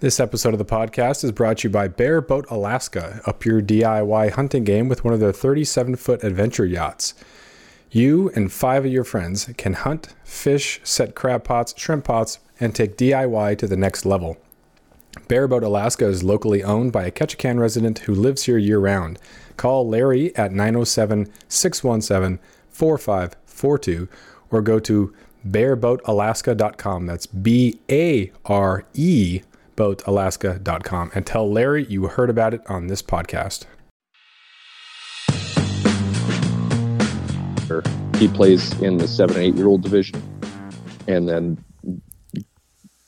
This episode of the podcast is brought to you by Bare Boat Alaska, up your DIY hunting game with one of their 37 foot adventure yachts. You and five of your friends can hunt, fish, set crab pots, shrimp pots, and take DIY to the next level. Bareboat Alaska is locally owned by a Ketchikan resident who lives here year round. Call Larry at 907 617 4542 or go to bareboatalaska.com. That's B A R E boatalaska.com and tell Larry you heard about it on this podcast. He plays in the seven and eight year old division, and then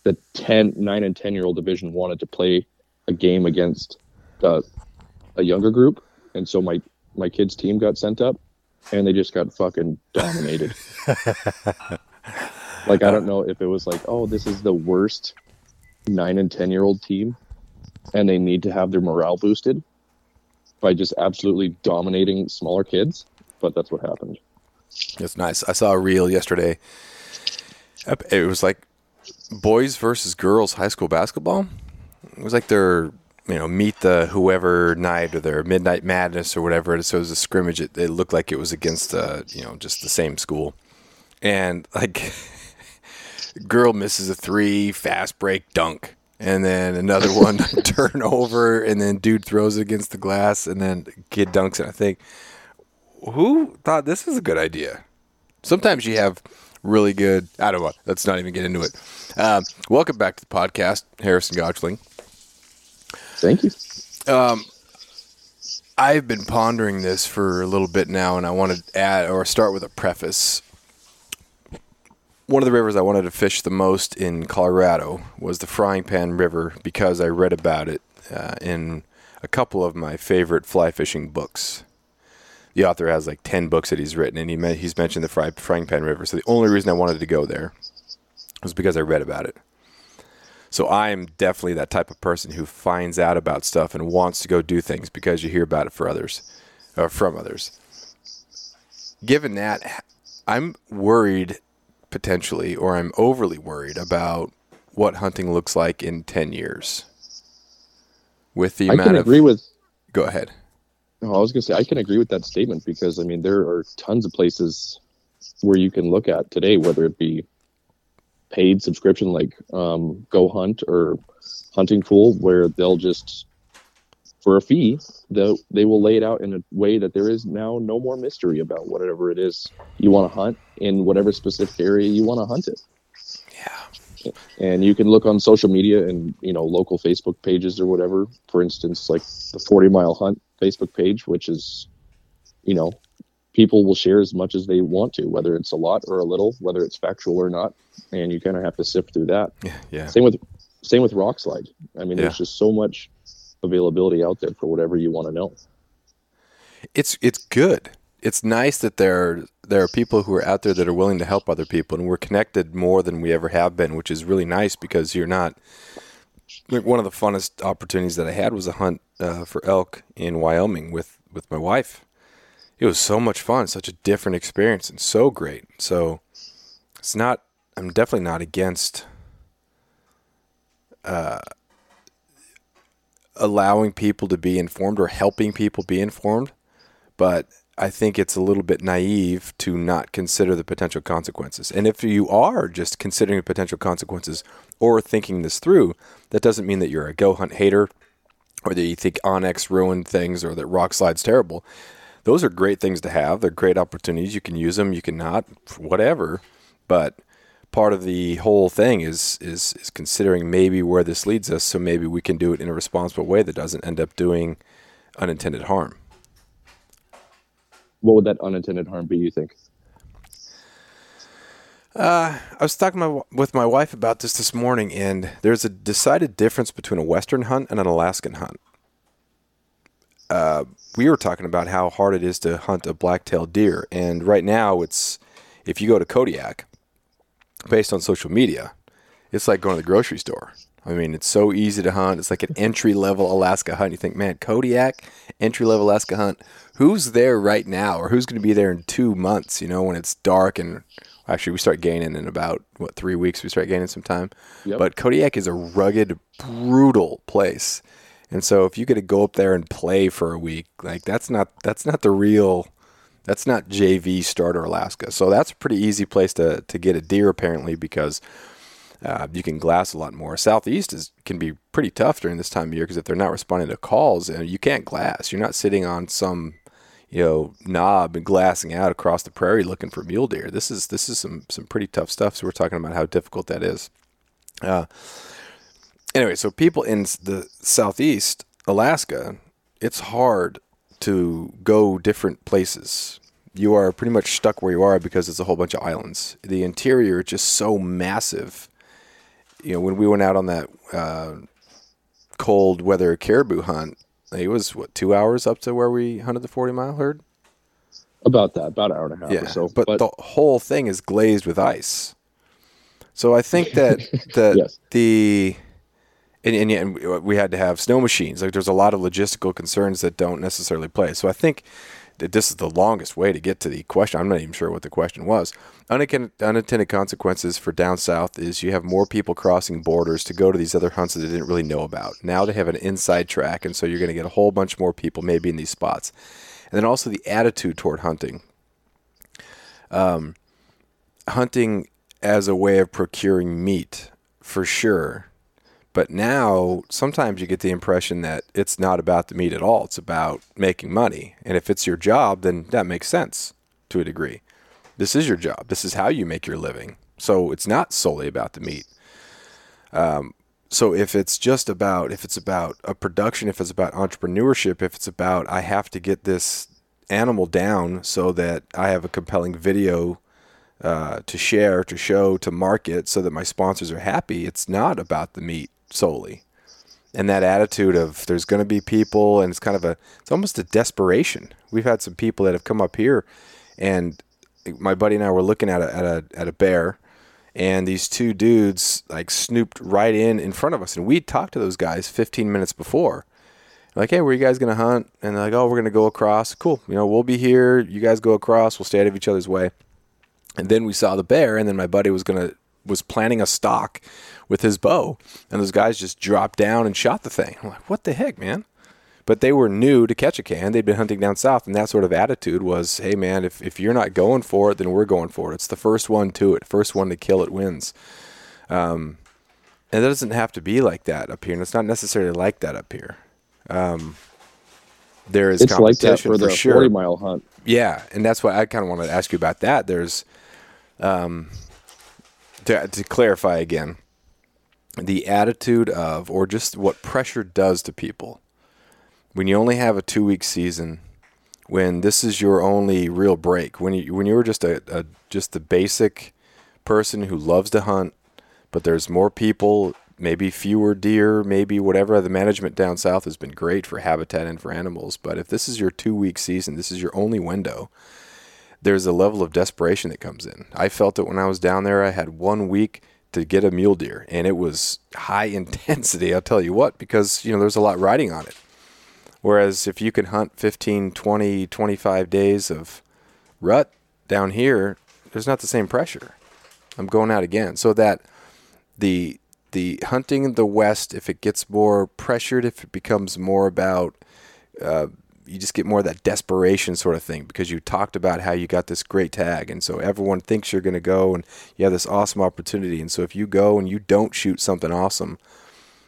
the 10, 9 and ten year old division wanted to play a game against uh, a younger group, and so my my kids' team got sent up, and they just got fucking dominated. like I don't know if it was like, oh, this is the worst nine and ten year old team, and they need to have their morale boosted by just absolutely dominating smaller kids. But that's what happened. It's nice. I saw a reel yesterday. It was like boys versus girls high school basketball. It was like their you know meet the whoever night or their midnight madness or whatever. So it was a scrimmage. It, it looked like it was against uh, you know just the same school, and like girl misses a three fast break dunk. And then another one turn over, and then dude throws it against the glass, and then kid dunks it. I think, who thought this is a good idea? Sometimes you have really good. I don't know. Let's not even get into it. Um, welcome back to the podcast, Harrison Gottschling. Thank you. Um, I've been pondering this for a little bit now, and I want to add or start with a preface. One of the rivers I wanted to fish the most in Colorado was the Frying Pan River because I read about it uh, in a couple of my favorite fly fishing books. The author has like 10 books that he's written and he he's mentioned the fry, frying pan river so the only reason i wanted to go there was because i read about it. So i'm definitely that type of person who finds out about stuff and wants to go do things because you hear about it for others or from others. Given that i'm worried potentially or i'm overly worried about what hunting looks like in 10 years. With the I amount can of agree with go ahead. No, I was gonna say I can agree with that statement because I mean there are tons of places where you can look at today, whether it be paid subscription like um, GoHunt or Huntin' Fool, where they'll just for a fee they they will lay it out in a way that there is now no more mystery about whatever it is you want to hunt in whatever specific area you want to hunt it. yeah. And you can look on social media and you know local facebook pages or whatever. For instance like the 40 mile hunt facebook page which is you know people will share as much as they want to whether it's a lot or a little whether it's factual or not. And you kind of have to sift through that. Yeah yeah. Same with same with Rokslide. I mean Yeah. there's just so much availability out there for whatever you want to know it's it's good. It's nice that there there are people who are out there that are willing to help other people, and we're connected more than we ever have been, which is really nice because you're not. Like one of the funnest opportunities that I had was a hunt uh, for elk in Wyoming with with my wife. It was so much fun, such a different experience, and so great. So it's not. I'm definitely not against allowing people to be informed or helping people be informed, but I think it's a little bit naive to not consider the potential consequences. And if you are just considering the potential consequences or thinking this through, that doesn't mean that you're a GoHunt hater or that you think onX ruined things or that Rokslide's terrible. Those are great things to have. They're great opportunities. You can use them, you can not, whatever. But part of the whole thing is is is considering maybe where this leads us so maybe we can do it in a responsible way that doesn't end up doing unintended harm. what would that unintended harm be you think I was talking my, with my wife about this this morning, and there's a decided difference between a Western hunt and an Alaskan hunt. Uh, we were talking about how hard it is to hunt a black-tailed deer, and right now it's if you go to Kodiak, based on social media, it's like going to the grocery store. I mean, it's so easy to hunt. It's like an entry level Alaska hunt. You think, man, Kodiak, entry level Alaska hunt. Who's there right now, or who's going to be there in two months? You know, when it's dark and actually we start gaining in about what three weeks. We start gaining some time. Yep. But Kodiak is a rugged, brutal place, and so if you get to go up there and play for a week, like that's not that's not the real. That's not JV starter Alaska. So that's a pretty easy place to, to get a deer apparently because uh, you can glass a lot more. Southeast is can be pretty tough during this time of year because if they're not responding to calls, you can't glass. You're not sitting on some you know knob and glassing out across the prairie looking for mule deer. This is this is some some pretty tough stuff. So we're talking about how difficult that is. Uh, anyway, so people in the southeast, Alaska, it's hard to go different places. You are pretty much stuck where you are because it's a whole bunch of islands. The interior is just so massive. You know, when we went out on that uh, cold weather caribou hunt, it was what two hours up to where we hunted the forty mile herd. About that, about an hour and a half Yeah, or so. but, the whole thing is glazed with ice. So I think that that Yes. the and, and, and we had to have snow machines. Like there's a lot of logistical concerns that don't necessarily play. So I think this is the longest way to get to the question. I'm not even sure what the question was. Unintended consequences for down south is you have more people crossing borders to go to these other hunts that they didn't really know about. Now they have an inside track, and so you're going to get a whole bunch more people maybe in these spots. And then also the attitude toward hunting. Um, hunting as a way of procuring meat, for sure. But now, sometimes you get the impression that it's not about the meat at all. It's about making money. And if it's your job, then that makes sense to a degree. This is your job. This is how you make your living. So it's not solely about the meat. Um, so if it's just about if it's about a production, if it's about entrepreneurship, if it's about I have to get this animal down so that I have a compelling video uh, to share, to show, to market, so that my sponsors are happy. It's not about the meat solely, and that attitude of there's going to be people, and it's kind of a it's almost a desperation. We've had some people that have come up here, and my buddy and I were looking at a at a at a bear, and these two dudes like snooped right in in front of us, and we talked to those guys 15 minutes before. Like, hey, where you guys gonna hunt? And they're like, oh, we're gonna go across. Cool, you know, we'll be here. You guys go across. We'll stay out of each other's way. And then we saw the bear, and then my buddy was gonna was planning a stalk with his bow, and those guys just dropped down and shot the thing. I'm like, what the heck, man? But they were new to Ketchikan. They'd been hunting down south, and that sort of attitude was, hey, man, if, if you're not going for it, then we're going for it. It's the first one to it. First one to kill it wins. Um, and it doesn't have to be like that up here, and it's not necessarily like that up here. Um, there is it's like competition that for the sure. 40 mile hunt. Yeah, and that's why I kind of wanted to ask you about that. There's, um, to, to clarify again, the attitude of, or just what pressure does to people when you only have a two week season, when this is your only real break, when you when you're just a, a just the basic person who loves to hunt, but there's more people, maybe fewer deer, maybe whatever. The management down south has been great for habitat and for animals, but if this is your two week season, this is your only window. There's a level of desperation that comes in. I felt it when I was down there. I had one week to get a mule deer, and it was high intensity. I'll tell you what, because you know there's a lot riding on it. Whereas if you can hunt 15, 20, 25 days of rut down here, there's not the same pressure. I'm going out again. So that the the hunting in the west, if it gets more pressured, if it becomes more about uh, you just get more of that desperation sort of thing because you talked about how you got this great tag and so everyone thinks you're going to go and you have this awesome opportunity and so if you go and you don't shoot something awesome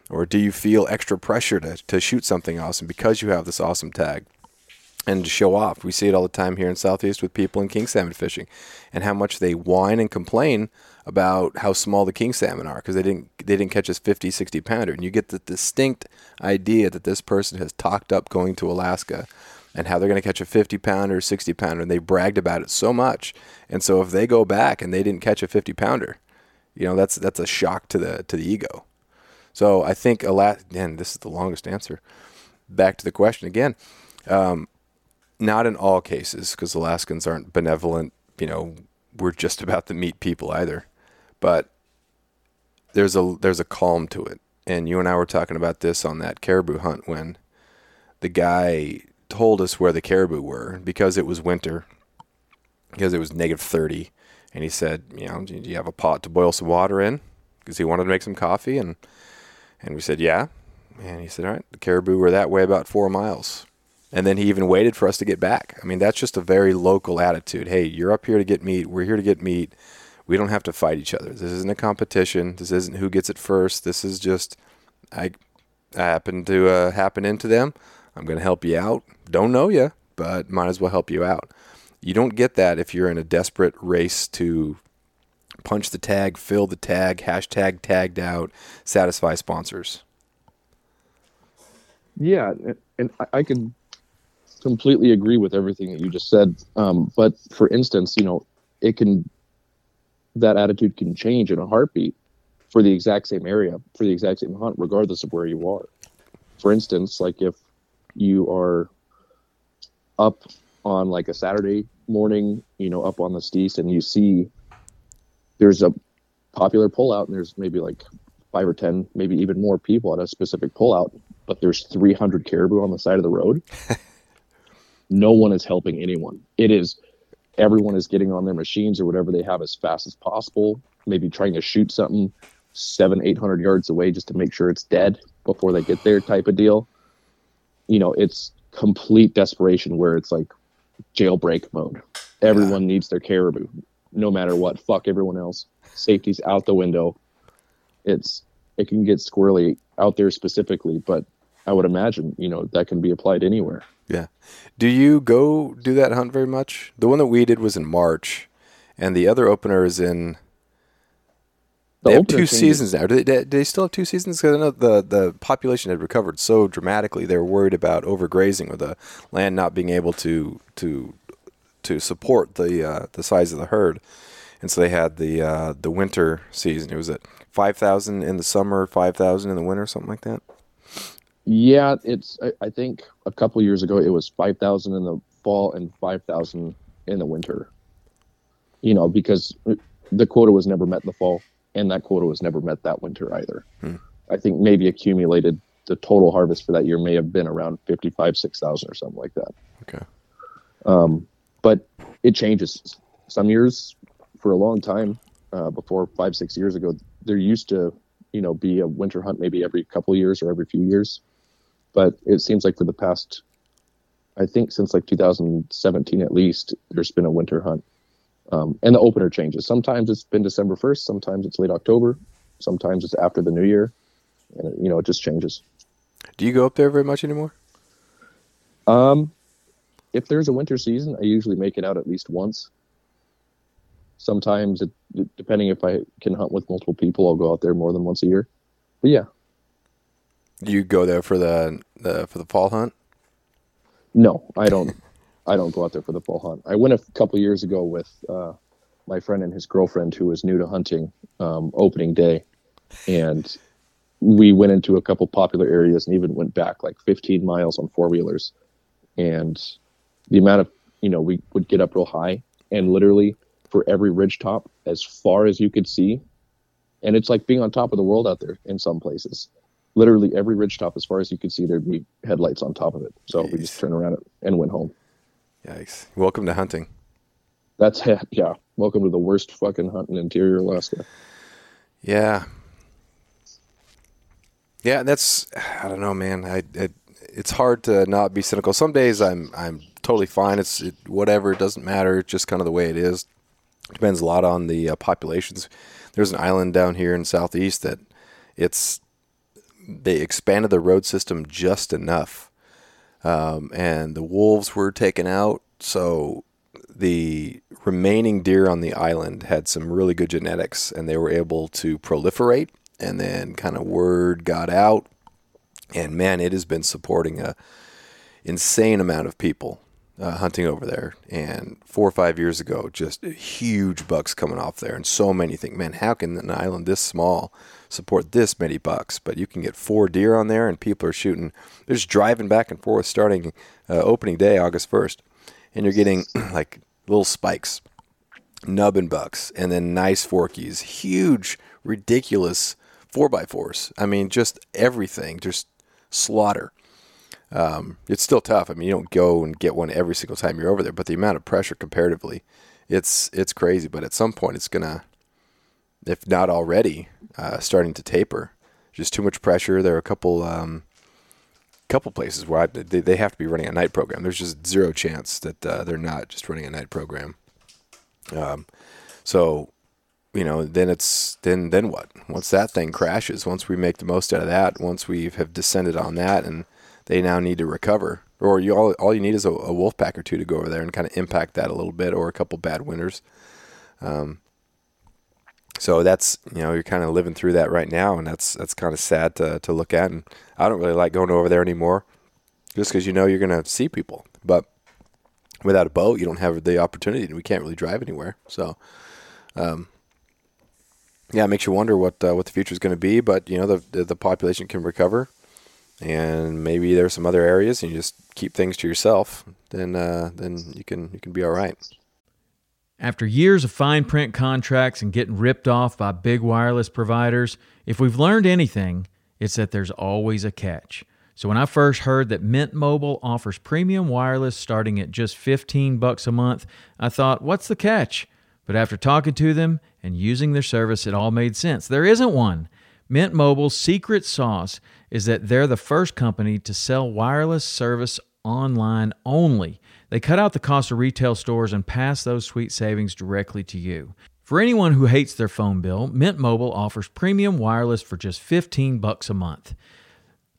or do you feel extra pressure to, to shoot something awesome because you have this awesome tag and to show off? We see it all the time here in Southeast with people in king salmon fishing and how much they whine and complain about how small the king salmon are because they didn't they didn't catch a 50 60 pounder and you get the distinct idea that this person has talked up going to Alaska and how they're going to catch a 50 pounder, 60 pounder, and they bragged about it so much. And so if they go back and they didn't catch a 50 pounder, you know that's that's a shock to the to the ego. So I think a lot. And this is the longest answer. Back to the question again. Um, not in all cases, because Alaskans aren't benevolent. You know, we're just about to meet people either. But there's a there's a calm to it. And you and I were talking about this on that caribou hunt when the guy told us where the caribou were because it was winter, because it was negative 30. And he said, you know, do you have a pot to boil some water in? Because he wanted to make some coffee. And, and we said, yeah. And he said, all right, the caribou were that way about four miles. And then he even waited for us to get back. I mean, that's just a very local attitude. Hey, you're up here to get meat. We're here to get meat. We don't have to fight each other. This isn't a competition. This isn't who gets it first. This is just, I, I happen to uh, happen into them. I'm going to help you out. Don't know you, but might as well help you out. You don't get that if you're in a desperate race to punch the tag, fill the tag, hashtag tagged out, satisfy sponsors. Yeah, and I, can completely agree with everything that you just said. Um, but for instance, you know, it can that attitude can change in a heartbeat for the exact same area, for the exact same hunt, regardless of where you are. For instance, like if you are up on like a Saturday morning, you know, up on the Steese and you see there's a popular pullout and there's maybe like five or 10, maybe even more people at a specific pullout, but there's 300 caribou on the side of the road. no one is helping anyone. It is everyone is getting on their machines or whatever they have as fast as possible, maybe trying to shoot something seven, eight hundred yards away just to make sure it's dead before they get there type of deal. You know, it's complete desperation where it's like jailbreak mode. Everyone yeah. needs their caribou, no matter what. Fuck everyone else. Safety's out the window. It's it can get squirrely out there specifically, but I would imagine, you know, that can be applied anywhere. Yeah. Do you go do that hunt very much? The one that we did was in March, and the other opener is in. The they have two seasons now. Do they, do they, still have two seasons? Because I know the, the population had recovered so dramatically. They were worried about overgrazing or the land not being able to to to support the uh, the size of the herd, and so they had the uh, the winter season. It was at five thousand in the summer, five thousand in the winter, something like that. Yeah, it's. I, I think a couple years ago it was five thousand in the fall and five thousand in the winter. You know, because the quota was never met in the fall, and that quota was never met that winter either. Hmm. I think maybe accumulated the total harvest for that year may have been around fifty five six thousand or something like that. Okay. Um, but it changes. Some years, for a long time, uh, before five six years ago, there used to, you know, be a winter hunt maybe every couple years or every few years but it seems like for the past, I think since like 2017 at least, there's been a winter hunt. Um, and the opener changes. Sometimes it's been December 1st, sometimes it's late October, sometimes it's after the new year. And, it, you know, it just changes. Do you go up there very much anymore? Um, if there's a winter season, I usually make it out at least once. Sometimes, it, depending if I can hunt with multiple people, I'll go out there more than once a year. But yeah, you go there for the, the for the fall hunt? No, I don't. I don't go out there for the fall hunt. I went a couple years ago with uh, my friend and his girlfriend who was new to hunting um, opening day, and we went into a couple popular areas and even went back like 15 miles on four wheelers, and the amount of you know we would get up real high and literally for every ridge top as far as you could see, and it's like being on top of the world out there in some places literally every ridge top as far as you could see there'd be headlights on top of it. So Jeez. we just turned around and went home. Yikes. Welcome to hunting. That's it yeah. Welcome to the worst fucking hunt in interior alaska. Yeah. Yeah that's i don't know man. I, I it's hard to not be cynical. Some days i'm i'm totally fine. It's it, whatever it doesn't matter. It's just kind of the way it is. Depends a lot on the uh, populations. There's an island down here in southeast that it's they expanded the road system just enough, um, and the wolves were taken out. So the remaining deer on the island had some really good genetics, and they were able to proliferate. And then kind of word got out, and man, it has been supporting a insane amount of people uh, hunting over there. And four or five years ago, just huge bucks coming off there, and so many think, man, how can an island this small support this many bucks? But you can get four deer on there, and people are shooting. They're just driving back and forth starting uh, opening day, August first, and you're getting like little spikes, nubbin bucks, and then nice forkies, huge, ridiculous four by fours. I mean, just everything, just slaughter. Um, it's still tough. I mean, you don't go and get one every single time you're over there, but the amount of pressure comparatively, it's it's crazy. But at some point, it's gonna, if not already, uh, starting to taper. Just too much pressure. There are a couple um, couple places where I, they, they have to be running a night program. There's just zero chance that uh, they're not just running a night program. Um, so, you know, then it's then then what? Once that thing crashes, once we make the most out of that, once we have descended on that, and they now need to recover, or you all all you need is a, a wolf pack or two to go over there and kind of impact that a little bit, or a couple bad winters. Um, so that's you know you're kind of living through that right now, and that's that's kind of sad to to look at. And I don't really like going over there anymore, just because you know you're gonna see people. But without a boat, you don't have the opportunity, and we can't really drive anywhere. So, um, yeah, it makes you wonder what uh, what the future is going to be. But you know the, the the population can recover, and maybe there's some other areas, and you just keep things to yourself. Then uh, then you can you can be all right. After years of fine print contracts and getting ripped off by big wireless providers, if we've learned anything, it's that there's always a catch. So when I first heard that Mint Mobile offers premium wireless starting at just 15 bucks a month, I thought, what's the catch? But after talking to them and using their service, it all made sense. There isn't one. Mint Mobile's secret sauce is that they're the first company to sell wireless service online only. They cut out the cost of retail stores and pass those sweet savings directly to you. For anyone who hates their phone bill, Mint Mobile offers premium wireless for just 15 bucks a month.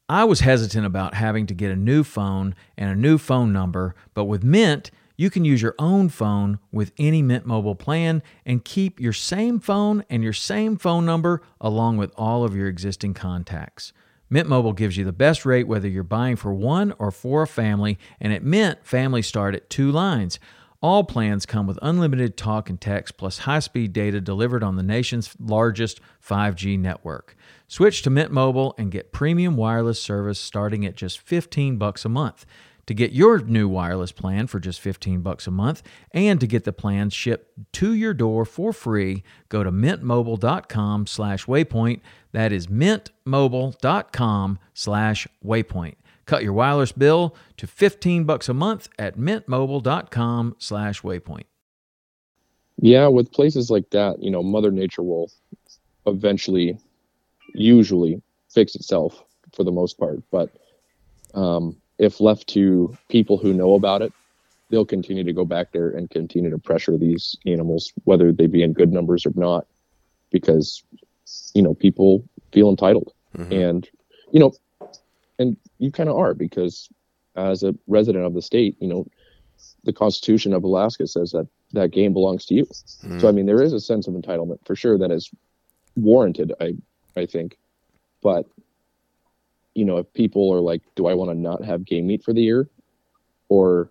I was hesitant about having to get a new phone and a new phone number, but with Mint, you can use your own phone with any Mint Mobile plan and keep your same phone and your same phone number along with all of your existing contacts. Mint Mobile gives you the best rate whether you're buying for one or for a family, and at Mint, families start at two lines. All plans come with unlimited talk and text plus high-speed data delivered on the nation's largest 5G network. Switch to Mint Mobile and get premium wireless service starting at just 15 bucks a month. To get your new wireless plan for just 15 bucks a month and to get the plan shipped to your door for free, go to mintmobile.com slash waypoint. That is mintmobile.com slash waypoint. Cut your wireless bill to 15 bucks a month at mintmobile.com slash waypoint. Yeah, with places like that, you know, Mother Nature will eventually, usually, fix itself for the most part. But um, if left to people who know about it, they'll continue to go back there and continue to pressure these animals, whether they be in good numbers or not, because you know people feel entitled, Mm-hmm. and you know, and you kind of are because as a resident of the state, you know, the Constitution of Alaska says that that game belongs to you. Mm-hmm. So I mean, there is a sense of entitlement for sure that is warranted. I I think, but you know, if people are like, do I want to not have game meat for the year, or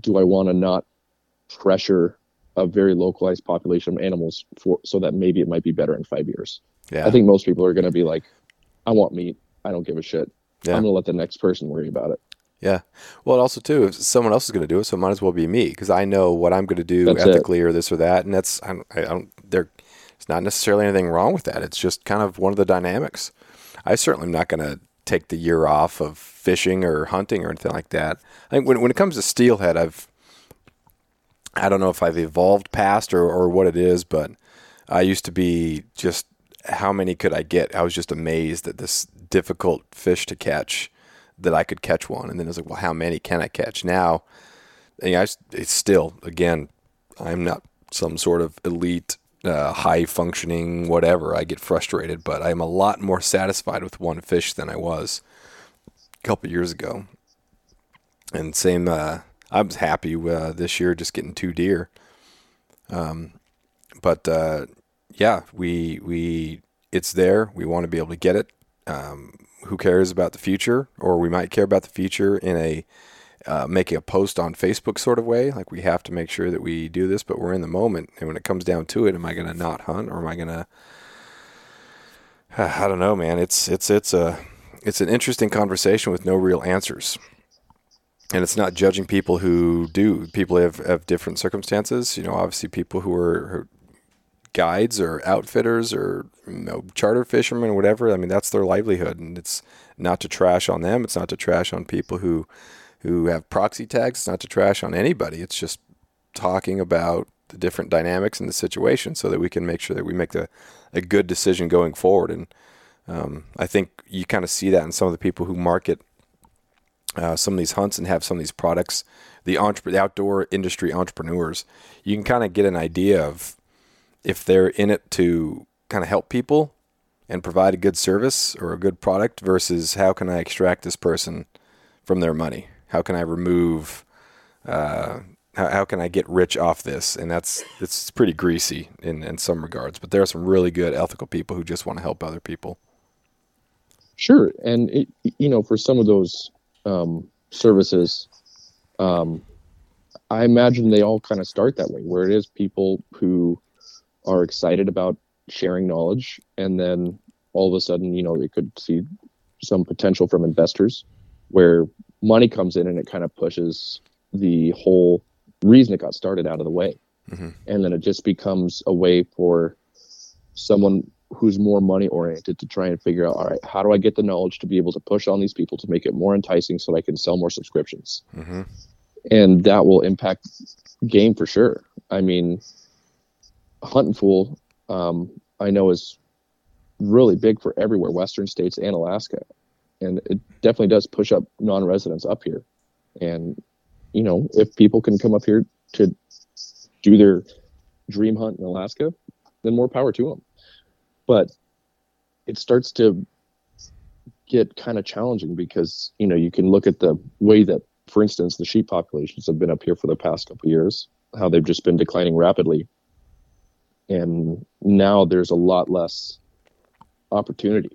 do I want to not pressure a very localized population of animals for so that maybe it might be better in five years? Yeah, I think most people are going to be like, I want meat. I don't give a shit. Yeah. I'm going to let the next person worry about it. Yeah. Well, also too, if someone else is going to do it, so it might as well be me because I know what I'm going to do That's it. ethically or this or that, and that's I don't, I don't. There, it's not necessarily anything wrong with that. It's just kind of one of the dynamics. I certainly am not going to take the year off of fishing or hunting or anything like that. I think when when it comes to steelhead, I've I don't know if I've evolved past or, or what it is, but I used to be just how many could I get? I was just amazed at this difficult fish to catch that I could catch one. And then I was like, well, how many can I catch? Now, And I, it's still, again, I'm not some sort of elite, uh, high functioning, whatever. I get frustrated, but I'm a lot more satisfied with one fish than I was a couple years ago. And same, uh, I was happy uh, this year just getting two deer. Um, but uh, yeah, we we it's there. We want to be able to get it. Um, who cares about the future, or we might care about the future in a uh, making a post on Facebook sort of way. Like we have to make sure that we do this, but we're in the moment. And when it comes down to it, am I going to not hunt, or am I going to? I don't know, man. It's it's it's a it's an interesting conversation with no real answers. And it's not judging people who do. People have, have different circumstances. You know, obviously people who are, who guides or outfitters or you know, charter fishermen or whatever. I mean, that's their livelihood, and it's not to trash on them. It's not to trash on people who who have proxy tags. It's not to trash on anybody. It's just talking about the different dynamics in the situation so that we can make sure that we make a good decision going forward. And um, I think you kind of see that in some of the people who market uh, some of these hunts and have some of these products. The, entre- the outdoor industry entrepreneurs, you can kind of get an idea of if they're in it to kind of help people and provide a good service or a good product versus how can I extract this person from their money? How can I remove? Uh, how, how can I get rich off this? And that's it's pretty greasy in in some regards. But there are some really good ethical people who just want to help other people. Sure, and it, you know, for some of those um, services, um, I imagine they all kind of start that way, where it is people who are excited about sharing knowledge, and then all of a sudden, you know, they could see some potential from investors, where money comes in and it kind of pushes the whole reason it got started out of the way. Mm-hmm. And then it just becomes a way for someone who's more money oriented to try and figure out all right, how do I get the knowledge to be able to push on these people to make it more enticing so I can sell more subscriptions? Mm-hmm. And that will impact game for sure. I mean, Huntin' Fool, um, I know is really big for everywhere, Western states and Alaska and it definitely does push up non-residents up here. And you know, if people can come up here to do their dream hunt in Alaska, then more power to them. But it starts to get kind of challenging because you know you can look at the way that, for instance, the sheep populations have been up here for the past couple years, how they've just been declining rapidly, and now there's a lot less opportunity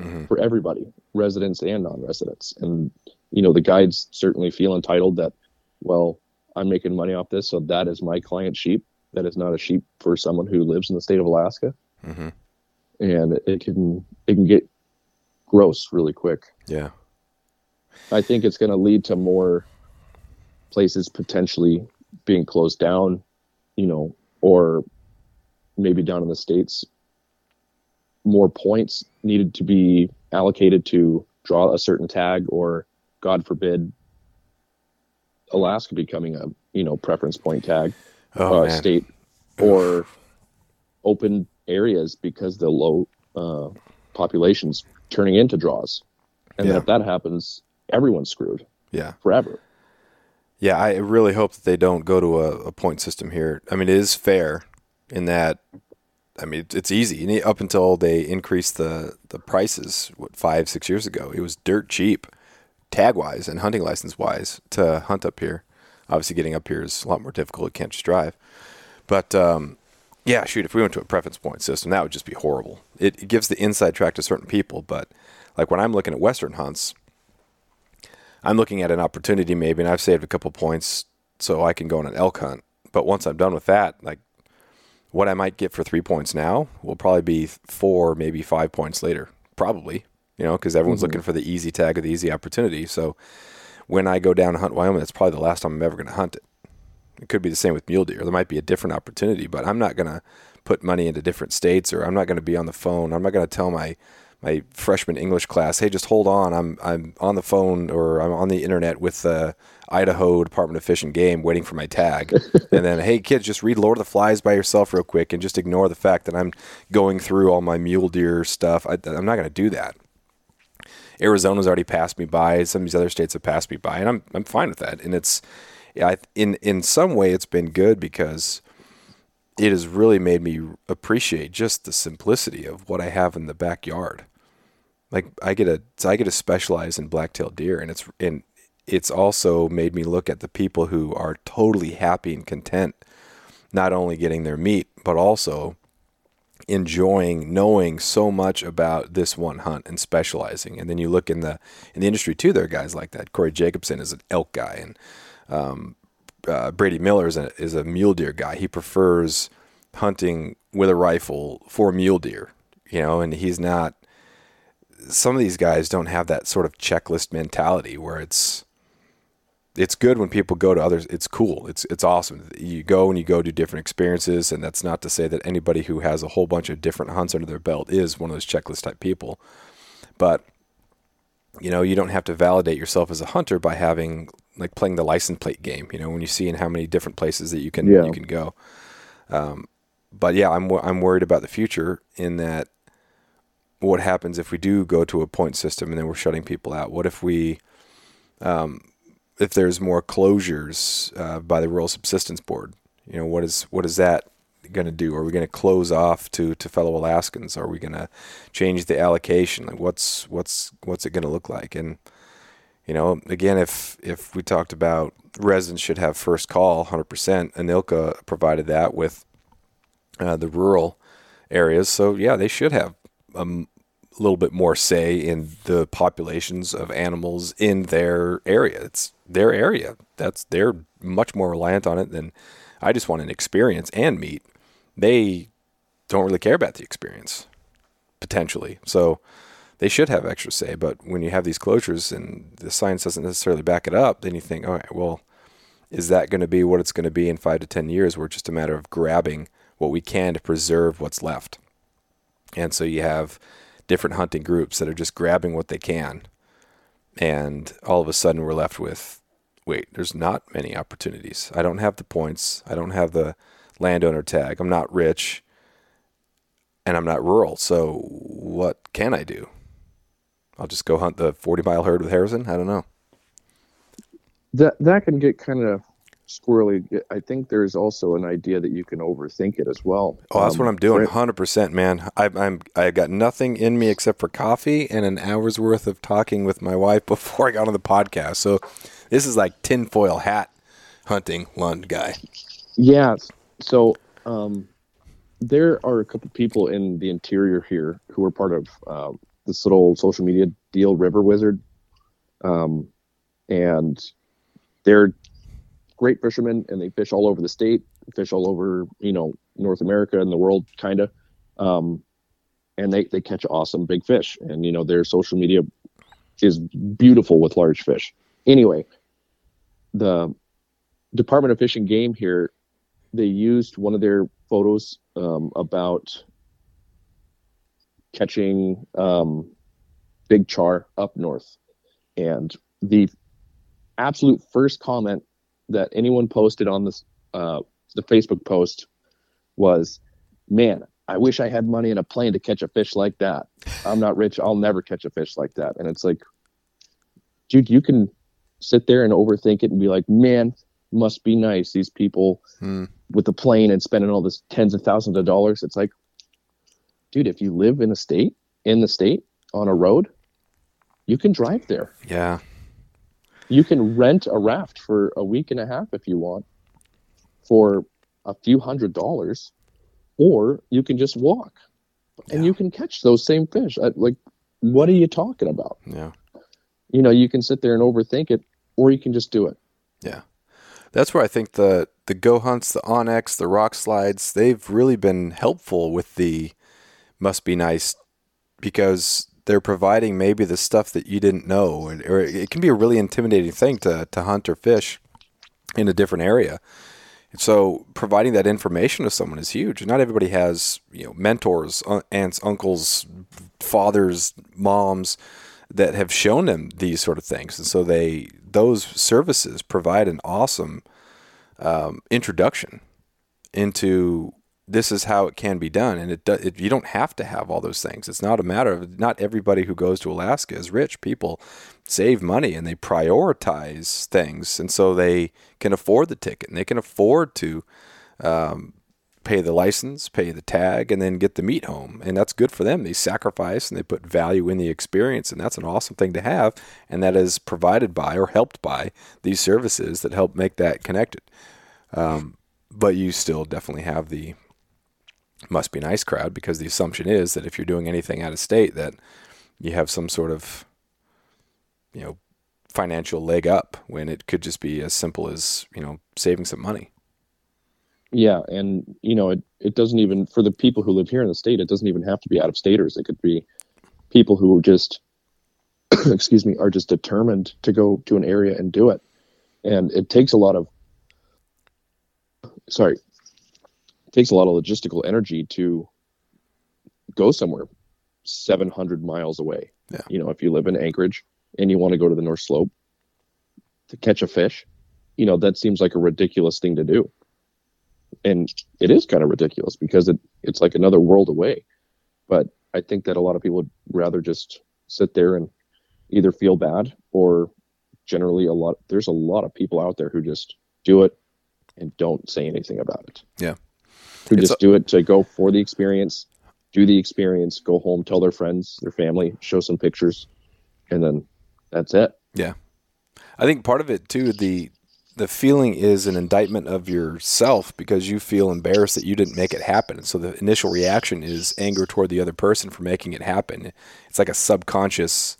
mm-hmm. for everybody, residents and non-residents. And you know, the guides certainly feel entitled that, well, I'm making money off this, so that is my client sheep. That is not a sheep for someone who lives in the state of Alaska. Mm-hmm. And it can it can get gross really quick. Yeah. I think it's going to lead to more places potentially being closed down, you know, or maybe down in the states more points needed to be allocated to draw a certain tag or god forbid alaska becoming a you know preference point tag oh, uh, state or open areas because the low uh, populations turning into draws. And yeah. then if that happens everyone's screwed yeah. forever. Yeah i really hope that they don't go to a, a point system here. I mean it is fair in that I mean, it's easy. Up until they increased the the prices, what five six years ago, it was dirt cheap, tag wise and hunting license wise to hunt up here. Obviously, getting up here is a lot more difficult. You can't just drive. But um, yeah, shoot, if we went to a preference point system, that would just be horrible. It, it gives the inside track to certain people, but like when I'm looking at Western hunts, I'm looking at an opportunity maybe, and I've saved a couple points so I can go on an elk hunt. But once I'm done with that, like what I might get for three points now will probably be four, maybe five points later. Probably, you know, because everyone's mm-hmm. looking for the easy tag or the easy opportunity. So when I go down to hunt Wyoming, that's probably the last time I'm ever going to hunt it. It could be the same with mule deer. There might be a different opportunity, but I'm not going to put money into different states or I'm not going to be on the phone. I'm not going to tell my my freshman English class, "Hey, just hold on. I'm I'm on the phone or I'm on the internet with the Idaho Department of Fish and Game waiting for my tag." and then, "Hey, kids, just read Lord of the Flies by yourself real quick and just ignore the fact that I'm going through all my mule deer stuff. I, I'm not going to do that." Arizona's already passed me by. Some of these other states have passed me by, and I'm I'm fine with that. And it's, yeah, in in some way, it's been good because it has really made me appreciate just the simplicity of what I have in the backyard like I get a I get to specialize in black-tailed deer, and it's and it's also made me look at the people who are totally happy and content, not only getting their meat, but also enjoying knowing so much about this one hunt and specializing. And then you look in the in the industry too. There are guys like that. Corey Jacobson is an elk guy, and um, uh, Brady Miller is a, is a mule deer guy. He prefers hunting with a rifle for mule deer, you know, and he's not. Some of these guys don't have that sort of checklist mentality where it's it's good when people go to others. It's cool. It's it's awesome. You go and you go do different experiences, and that's not to say that anybody who has a whole bunch of different hunts under their belt is one of those checklist type people. But you know, you don't have to validate yourself as a hunter by having like playing the license plate game. You know, when you see in how many different places that you can Yeah. you can go. Um, but yeah, I'm I'm worried about the future in that what happens if we do go to a point system and then we're shutting people out? What if we um, if there's more closures uh, by the Rural Subsistence Board? You know, what is what is that going to do? Are we going to close off to, to fellow Alaskans? Are we going to change the allocation? Like, what's what's what's it going to look like? And you know, again, if if we talked about residents should have first call, 100%, ANILCA provided that with uh, the rural areas. So yeah, they should have um, a little bit more say in the populations of animals in their area. It's their area. That's they're much more reliant on it than I just want an experience and meat. They don't really care about the experience potentially. So they should have extra say. But when you have these closures and the science doesn't necessarily back it up, then you think, all right, well, is that going to be what it's going to be in five to ten years? Where it's just a matter of grabbing what we can to preserve what's left. And so you have different hunting groups that are just grabbing what they can. And all of a sudden we're left with wait, there's not many opportunities. I don't have the points. I don't have the landowner tag. I'm not rich and I'm not rural. So what can I do? I'll just go hunt the 40 mile herd with Harrison. I don't know. that that can get kind of squirrely. I think there's also an idea that you can overthink it as well. Oh, that's Um, what I'm doing. Hundred percent, man. I, I'm I've got nothing in me except for coffee and an hour's worth of talking with my wife before I got on the podcast. So this is like tinfoil hat hunting, Lund guy. Yeah. So um, there are a couple people in the interior here who are part of uh, this little social media deal, River Wizard, um, and they're great fishermen, and they fish all over the state, fish all over you know North America and the world, kind of. Um, and they they catch awesome big fish, and you know their social media is beautiful with large fish. Anyway, the Department of Fish and Game here they used one of their photos um, about catching um, big char up north. And the absolute first comment that anyone posted on this uh, the Facebook post was, "Man, I wish I had money in a plane to catch a fish like that. I'm not rich. I'll never catch a fish like that." And it's like, dude, you can sit there and overthink it and be like, "Man, must be nice. These people Hmm. with the plane and spending all this tens of thousands of dollars. It's like, dude, if you live in a state, in the state, on a road, you can drive there. Yeah, You can rent a raft for a week and a half if you want for a few hundred dollars, or you can just walk and you can catch those same fish. I- Like, what are you talking about? yeah, You know, you can sit there and overthink it, or you can just do it. yeah. That's where I think the the GoHunts, the onX, the Rokslides, they've really been helpful with the must be nice because they're providing maybe the stuff that you didn't know, and or it can be a really intimidating thing to to hunt or fish in a different area. So providing that information to someone is huge. Not everybody has you know mentors, aunts, uncles, fathers, moms that have shown them these sort of things, and so they those services provide an awesome um, introduction into this is how it can be done, and it, it you don't have to have all those things. It's not a matter of not everybody who goes to Alaska is rich. People save money and they prioritize things, and so they can afford the ticket and they can afford to um, pay the license, pay the tag, and then get the meat home, and that's good for them. They sacrifice and they put value in the experience, and that's an awesome thing to have, and that is provided by or helped by these services that help make that connected. Um, but you still definitely have the must be nice crowd because the assumption is that if you're doing anything out of state that you have some sort of you know financial leg up when it could just be as simple as you know saving some money. Yeah and you know it, it doesn't even for the people who live here in the state it doesn't even have to be out of staters. It could be people who just excuse me are just determined to go to an area and do it. And it takes a lot of sorry takes a lot of logistical energy to go somewhere 700 miles away Yeah. you know if you live in anchorage and you want to go to the north slope to catch a fish you know that seems like a ridiculous thing to do and it is kind of ridiculous because it it's like another world away but i think that a lot of people would rather just sit there and either feel bad or generally a lot there's a lot of people out there who just do it and don't say anything about it Yeah. Who It's just a- do it to go for the experience do the experience go home tell their friends their family show some pictures and then that's it Yeah, I think part of it too, the the feeling is an indictment of yourself because you feel embarrassed that you didn't make it happen. So the initial reaction is anger toward the other person for making it happen. It's like a subconscious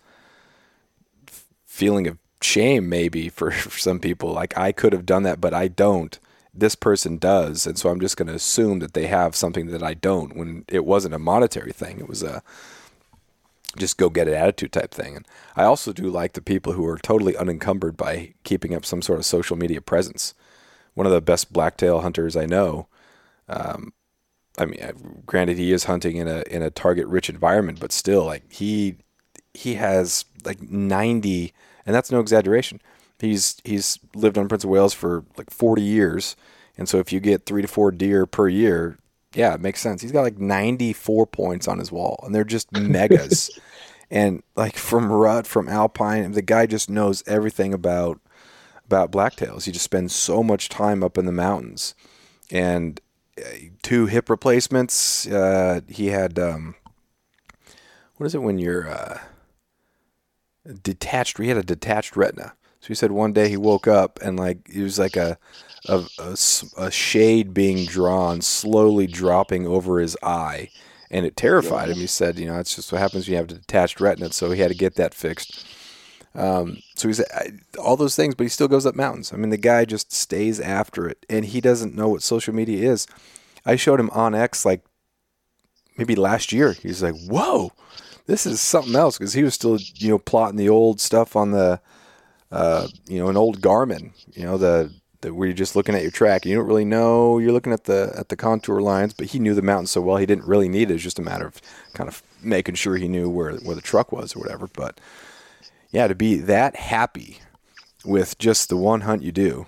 feeling of shame maybe for, for some people. Like I could have done that, but I don't. This person does, and so I'm just going to assume that they have something that I don't. When it wasn't a monetary thing, it was a just go get it attitude type thing. And I also do like the people who are totally unencumbered by keeping up some sort of social media presence. One of the best blacktail hunters I know. Um, I mean, granted, he is hunting in a in a target rich environment, but still, like he he has like ninety, and that's no exaggeration. He's he's lived on Prince of Wales for like forty years, and so if you get three to four deer per year, yeah, it makes sense. He's got like 94 points on his wall, and they're just megas. and like from rut, from alpine, the guy just knows everything about about blacktails. He just spends so much time up in the mountains, and uh, two hip replacements. Uh, he had um, what is it when you're uh, detached? He had a detached retina. So he said one day he woke up and like it was like a, a shade being drawn, slowly dropping over his eye, and it terrified him. He said, you know, that's just what happens when you have a detached retina. So he had to get that fixed. Um, so he's I- all those things, but he still goes up mountains. I mean, the guy just stays after it, and he doesn't know what social media is. I showed him onX like maybe last year. He's like, "Whoa, this is something else," because he was still, you know, plotting the old stuff on the, uh, you know, an old Garmin, you know, the, the where you're just looking at your track. You don't really know. You're looking at the at the contour lines, but he knew the mountain so well he didn't really need it. It's just a matter of kind of making sure he knew where where the truck was or whatever. But yeah, to be that happy with just the one hunt you do,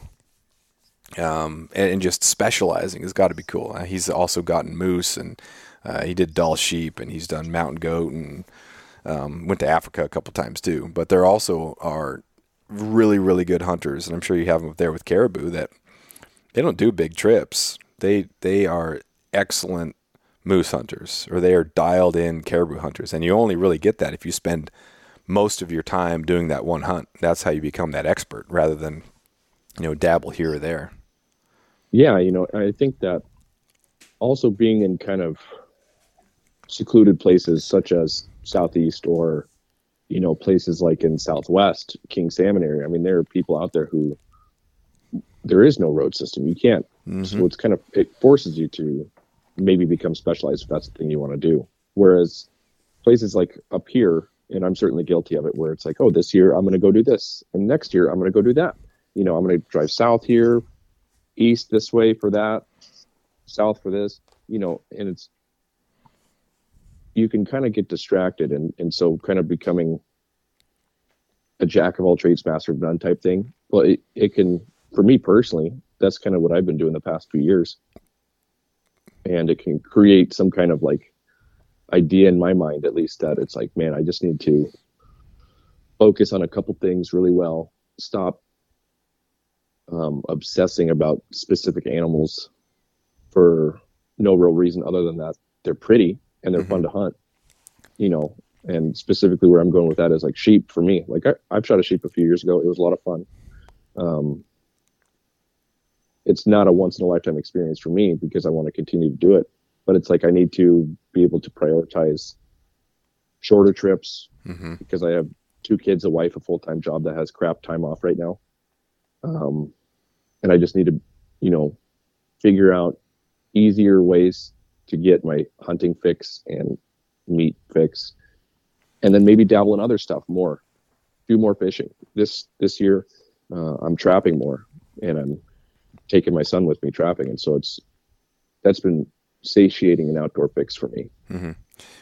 um, and, and just specializing has got to be cool. Uh, he's also gotten moose, and uh, he did Dall sheep, and he's done mountain goat, and um, went to Africa a couple times too. But there also are really, really good hunters, and I'm sure you have them up there with caribou that they don't do big trips. They they are excellent moose hunters, or they are dialed in caribou hunters, and you only really get that if you spend most of your time doing that one hunt. That's how you become that expert, rather than you know dabble here or there. yeah you know i think that also being in kind of secluded places such as southeast or you know places like in southwest king salmon area i mean there are people out there who there is no road system. You can't. So mm-hmm. it's kind of it forces you to maybe become specialized if that's the thing you want to do. Whereas places like up here and i'm certainly guilty of it where it's like oh this year i'm going to go do this and next year i'm going to go do that. You know i'm going to drive south here east this way for that south for this you know and it's you can kind of get distracted and and so kind of becoming a jack of all trades master of none type thing. Well it, it can for me personally that's kind of what i've been doing the past few years. And it can create some kind of like idea in my mind at least that it's like man i just need to focus on a couple things really well. Stop um, obsessing about specific animals for no real reason other than that they're pretty and they're fun to hunt you know and specifically where i'm going with that is like sheep for me. Like I, i've shot a sheep a few years ago. It was a lot of fun. Um, it's not a once in a lifetime experience for me because i want to continue to do it but it's like I need to be able to prioritize shorter trips hmm because I have two kids, a wife, a full time job that has crap time off right now. Um, and I just need to, you know, figure out easier ways to get my hunting fix and meat fix, and then maybe dabble in other stuff more, do more fishing. This this year, uh, I'm trapping more, and I'm taking my son with me trapping, and so it's that's been satiating an outdoor fix for me.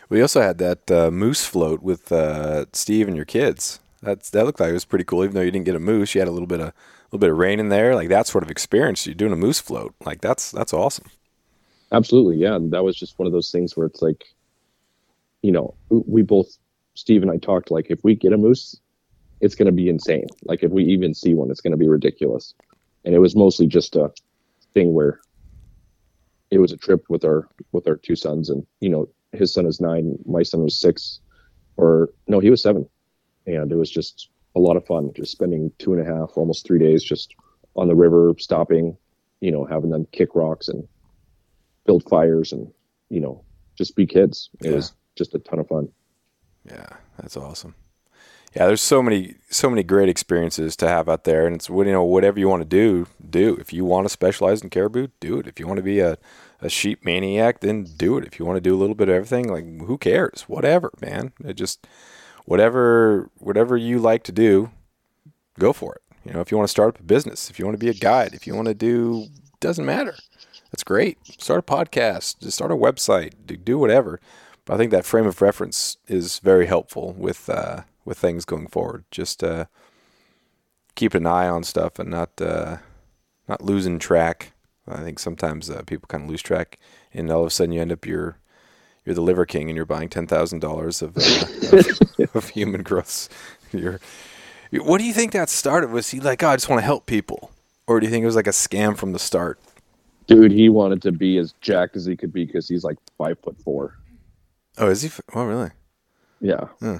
We also had that uh, moose float with uh, Steve and your kids. That's that looked like it was pretty cool. Even though you didn't get a moose, you had a little bit of a little bit of rain in there. Like that sort of experience. You're doing a moose float. Like that's that's awesome. Absolutely, yeah. And that was just one of those things where it's like, you know, we both, Steve and I talked like, if we get a moose, it's going to be insane. Like if we even see one, it's going to be ridiculous. And it was mostly just a thing where it was a trip with our with our two sons, and you know, his son is nine, my son was six, or no, he was seven, and it was just a lot of fun, just spending two and a half, almost three days, just on the river, stopping, you know, having them kick rocks and build fires and you know just be kids it Yeah. was just a ton of fun Yeah, that's awesome. Yeah, there's so many so many great experiences to have out there, and it's you know whatever you want to do, do. If you want to specialize in caribou, do it. If you want to be a, a sheep maniac, then do it. If you want to do a little bit of everything, like who cares? Whatever, man. It just whatever whatever you like to do, go for it. You know, if you want to start up a business, if you want to be a guide, if you want to do, doesn't matter. That's great. Start a podcast, just start a website, do, whatever. But I think that frame of reference is very helpful with uh, with things going forward. Just uh, keep an eye on stuff and not uh, not losing track. I think sometimes uh, people kind of lose track, and all of a sudden you end up you're you're the liver king and you're buying ten thousand dollars of, uh, of of human growths. You're, what do you think that started? Was he like, oh, I just want to help people, or do you think it was like a scam from the start? Dude he wanted to be as jacked as he could be because he's like five foot four Oh, is he? Oh, really? yeah Huh.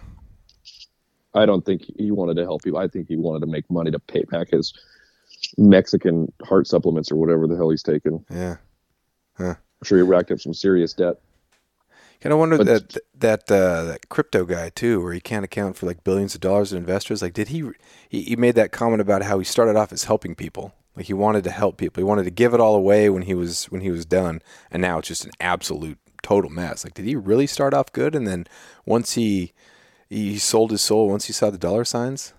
i don't think he wanted to help people i think he wanted to make money to pay back his mexican heart supplements or whatever the hell he's taking Yeah. i'm sure he racked up some serious debt Kind of wonder But- that that uh, that crypto guy too, where he can't account for like billions of dollars of investors. Like, did he, he? He made that comment about how he started off as helping people. Like he wanted to help people. He wanted to give it all away when he was when he was done, and now it's just an absolute total mess. Like, did he really start off good, and then once he he sold his soul, once he saw the dollar signs?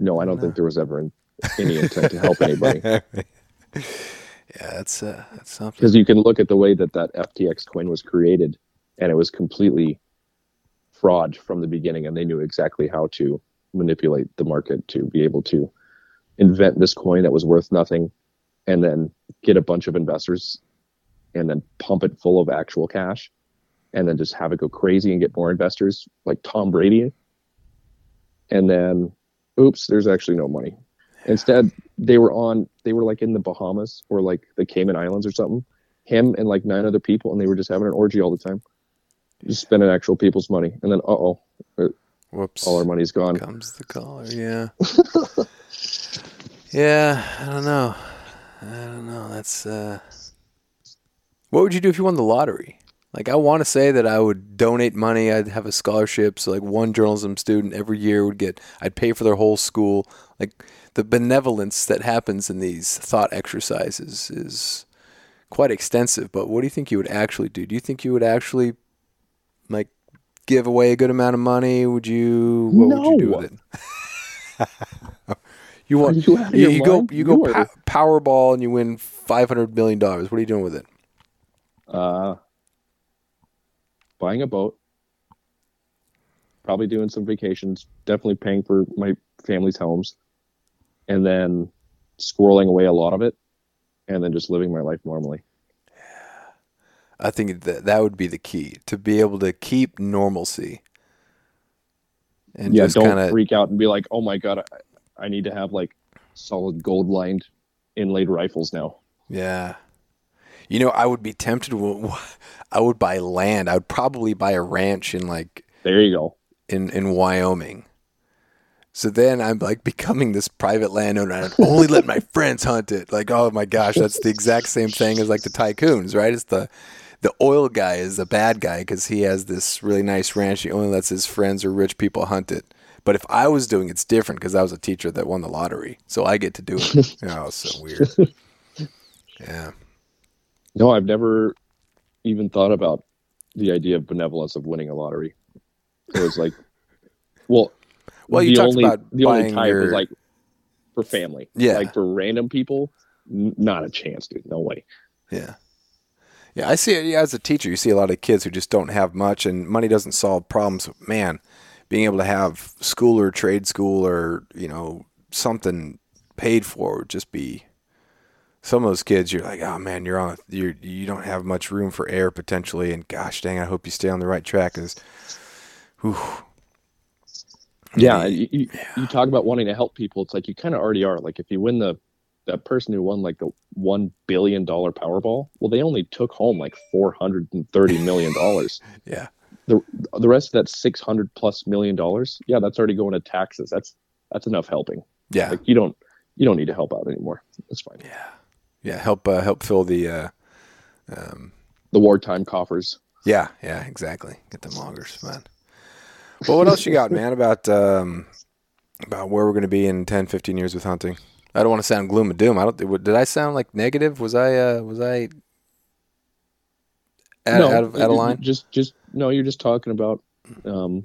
no i don't think there was ever an, any intent to help anybody Yeah, that's uh, that's something. because you can look at the way that that FTX coin was created, and it was completely fraud from the beginning, and they knew exactly how to manipulate the market to be able to invent this coin that was worth nothing, and then get a bunch of investors, and then pump it full of actual cash, and then just have it go crazy and get more investors like Tom Brady, and then, oops, there's actually no money. Instead, they were on they were like in the Bahamas or like the Cayman Islands or something. Him and like nine other people, and they were just having an orgy all the time, just spending actual people's money. And then, uh oh, Whoops. all our money's gone. comes the caller. Yeah. yeah, I don't know. I don't know. That's uh What would you do if you won the lottery? Like I want to say that I would donate money, I'd have a scholarship so like one journalism student every year would get I'd pay for their whole school. Like the benevolence that happens in these thought exercises is quite extensive, but what do you think you would actually do? Do you think you would actually like give away a good amount of money? Would you what would you do with it? you want you you, you go you go You pow- are- Powerball and you win five hundred million dollars. What are you doing with it? Uh, buying a boat, probably doing some vacations, definitely paying for my family's homes, and then squirreling away a lot of it, and then just living my life normally. I think that that would be the key to be able to keep normalcy. And yeah, just don't kind of freak out and be like, "Oh my god, I, I need to have like solid gold lined inlaid rifles now." Yeah. You know, I would be tempted. I would buy land. I would probably buy a ranch in like There you go. in in Wyoming. So then I'm like becoming this private landowner. and I'd only let my friends hunt it. Like, oh my gosh, that's the exact same thing as like the tycoons, right? It's the the oil guy is the bad guy because he has this really nice ranch. He only lets his friends or rich people hunt it. But if I was doing it's different because I was a teacher that won the lottery, so I get to do it. oh, it's so weird. Yeah. No, I've never even thought about the idea of benevolence of winning a lottery. It was like, well, Well, you the talked only about the only type your- was like for family. Yeah. like for random people, n- not a chance, dude. No way. Yeah. Yeah, I see it yeah, as a teacher. You see a lot of kids who just don't have much, and money doesn't solve problems. Man, being able to have school or trade school or you know something paid for would just be. Some of those kids, you're like, oh man, you're on, you you don't have much room for error potentially, and gosh dang, I hope you stay on the right track. Because, Yeah, you, you, you talk about wanting to help people. It's like you kind of already are. Like if you win the that person who won like the one billion dollar Powerball, well, they only took home like four hundred and thirty million dollars. yeah, the the rest of that six hundred plus million dollars, yeah, that's already going to taxes. That's that's enough helping. yeah, Like you don't you don't need to help out anymore. That's fine. yeah. Yeah. Help uh, help fill the. Uh, um, The wartime coffers. Yeah, yeah, exactly. Get them loggers, man. Well, what else you got, man, about um, about where we're going to be in 10, 15 years with hunting? I don't want to sound gloom and doom. I don't. Did I sound like negative? Was I? Uh, was I? Out, out of out of you- line? Just just no, you're just talking about um,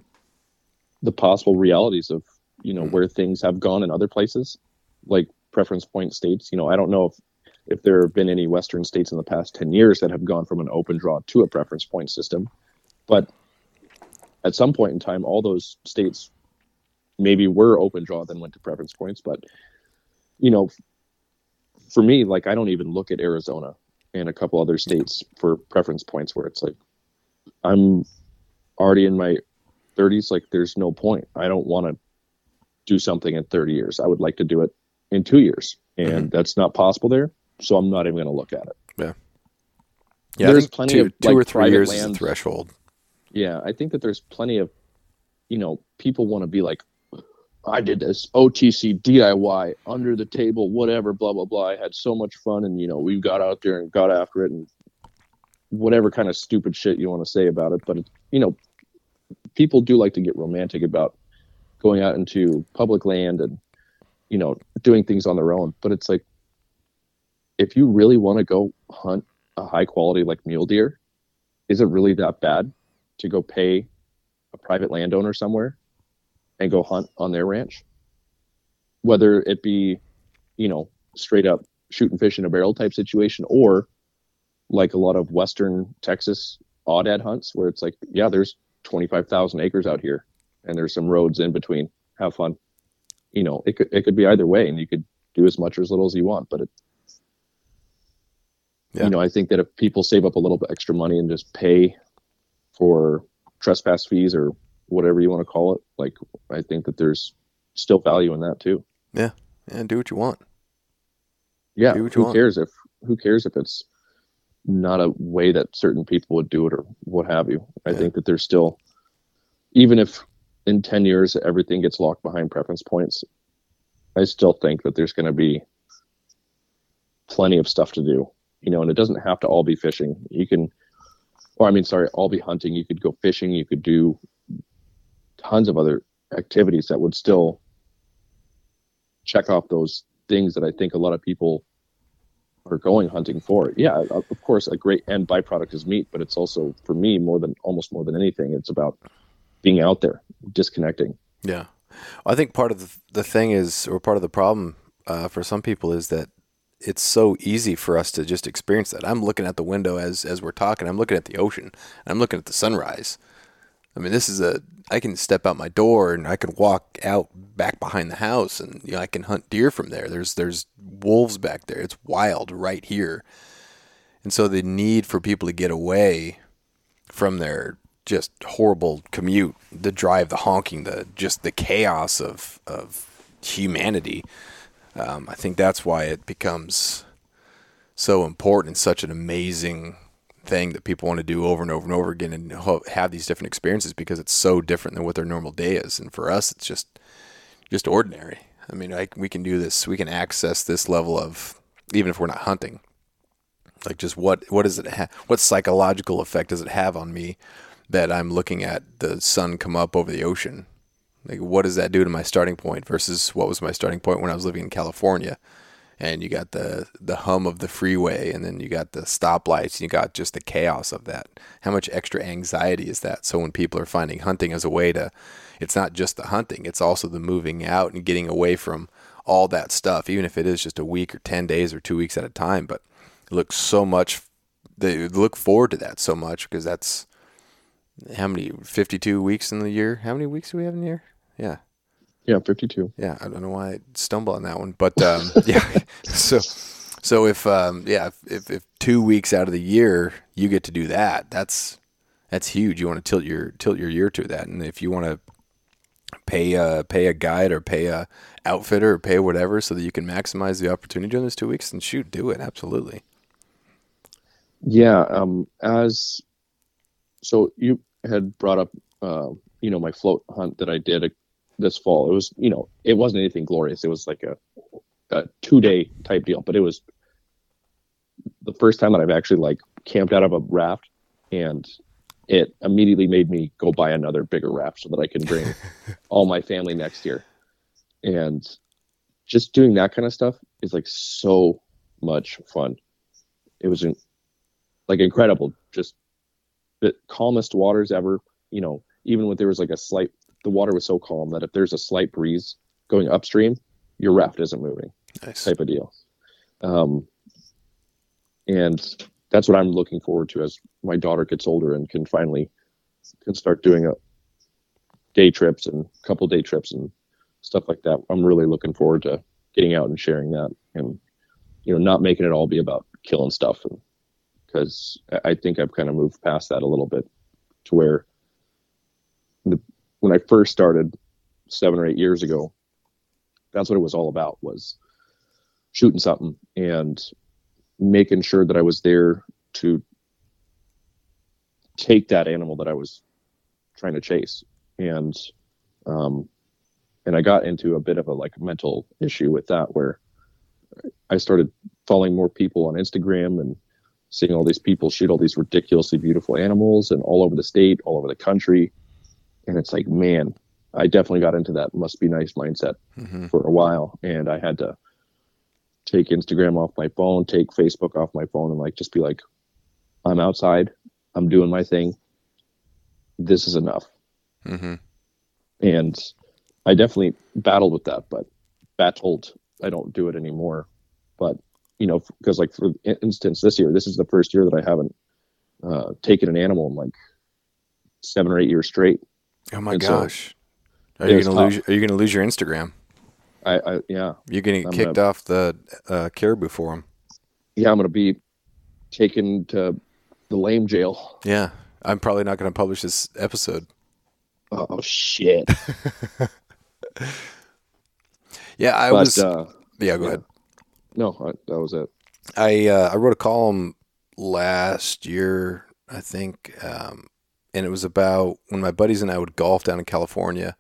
the possible realities of you know where things have gone in other places, like preference point states. You know, I don't know if if there have been any Western states in the past ten years that have gone from an open draw to a preference point system, but at some point in time, all those states maybe were open draw, then went to preference points. But you know, for me, like I don't even look at Arizona and a couple other states for preference points where it's like I'm already in my 30s. Like there's no point. I don't want to do something in 30 years. I would like to do it in two years, and mm-hmm. that's not possible there. So I'm not even going to look at it. Yeah, Yeah, there's plenty two, of, two like, or three years is the threshold. Yeah, I think that there's plenty of, you know, people want to be like, I did this OTC DIY under the table, whatever, blah blah blah. I had so much fun, and you know, we got out there and got after it, and whatever kind of stupid shit you want to say about it. But you know, people do like to get romantic about going out into public land and you know doing things on their own. But it's like, if you really want to go hunt a high quality like mule deer, is it really that bad? to go pay a private landowner somewhere and go hunt on their ranch. Whether it be you know straight up shooting fish in a barrel type situation or like a lot of western texas aoudad hunts where it's like yeah there's 25,000 acres out here and there's some roads in between. Have fun. You know it could it could be either way and you could do as much or as little as you want but it Yeah. you know i think that if people save up a little bit extra money and just pay for trespass fees or whatever you want to call it like i think that there's still value in that too Yeah, and do what you want. yeah Do what you who want. cares if who cares if it's not a way that certain people would do it or what have you i Yeah. think that there's still even if in 10 years everything gets locked behind preference points i still think that there's going to be plenty of stuff to do you know and it doesn't have to all be fishing you can or i mean sorry all be hunting you could go fishing you could do tons of other activities that would still check off those things that i think a lot of people are going hunting for yeah of course a great end byproduct is meat but it's also for me more than almost more than anything it's about being out there disconnecting Yeah, I think part of the, the thing is, or part of the problem uh, for some people is that it's so easy for us to just experience that. I'm looking at the window as as we're talking. I'm looking at the ocean. I'm looking at the sunrise. I mean, this is a. I can step out my door and I can walk out back behind the house, and you know, I can hunt deer from there. There's there's wolves back there. It's wild right here, and so the need for people to get away from their just horrible commute, the drive, the honking, the just the chaos of of humanity. Um, I think that's why it becomes so important and such an amazing thing that people want to do over and over and over again and have these different experiences because it's so different than what their normal day is. And for us, it's just just ordinary. I mean, we can do this. We can access this level of even if we're not hunting. Like just what what does it ha- what psychological effect does it have on me that I'm looking at the sun come up over the ocean? Like what does that do to my starting point versus what was my starting point when I was living in California? And you got the the hum of the freeway and then you got the stoplights and you got just the chaos of that. How much extra anxiety is that? So when people are finding hunting as a way to it's not just the hunting, it's also the moving out and getting away from all that stuff, even if it is just a week or 10 days or two weeks at a time. But look so much, they look forward to that so much because that's how many, 52 weeks in the year? How many weeks do we have in the year? Yeah. Yeah, 52. Yeah. I don't know why I stumble on that one, but um, yeah. So, so if, um, yeah, if, if two weeks out of the year you get to do that, that's, that's huge. You want to tilt your, tilt your year to that. And if you want to pay a, pay a guide or pay a outfitter or pay whatever so that you can maximize the opportunity during those two weeks, then shoot, do it. Absolutely. Yeah. Um, as so you had brought up, uh, you know, my float hunt that I did this fall. It was, you know, it wasn't anything glorious. It was like a, a two day type deal, but it was the first time that I've actually like camped out of a raft and it immediately made me go buy another bigger raft so that I can bring all my family next year. And just doing that kind of stuff is like so much fun. It was like incredible. Just the calmest waters ever. You know, even when there was like a slight, the water was so calm that if there's a slight breeze going upstream, your raft isn't moving. Nice. Type of deal. Um, and that's what I'm looking forward to as my daughter gets older and can finally can start doing a day trips and couple day trips and stuff like that. I'm really looking forward to getting out and sharing that and you know not making it all be about killing stuff and because I think I've kind of moved past that a little bit to where when I first started seven or eight years ago, that's what it was all about was shooting something and making sure that I was there to take that animal that I was trying to chase. And, um, and I got into a bit of a like mental issue with that where I started following more people on Instagram and seeing all these people shoot all these ridiculously beautiful animals and all over the state, all over the country. And it's like, man, I definitely got into that must be nice mindset mm-hmm. for a while. And I had to take Instagram off my phone, take Facebook off my phone, and like just be like, I'm outside, I'm doing my thing. This is enough. Mm-hmm. And I definitely battled with that, but battled. I don't do it anymore. But you know, because like for instance, this year, this is the first year that I haven't uh, taken an animal in like seven or eight years straight. Oh my And so, gosh. are you gonna tough. lose? Are you gonna lose your Instagram? I, I yeah, You're gonna get kicked gonna- off the uh, Caribou Forum. yeah, I'm gonna be taken to the lame jail. Yeah, I'm probably not gonna publish this episode. Oh shit! Yeah, I but was. uh, yeah, go yeah. ahead. no, I, that was it. I uh, I wrote a column last year, I think, um, and it was about when my buddies and I would golf down in California.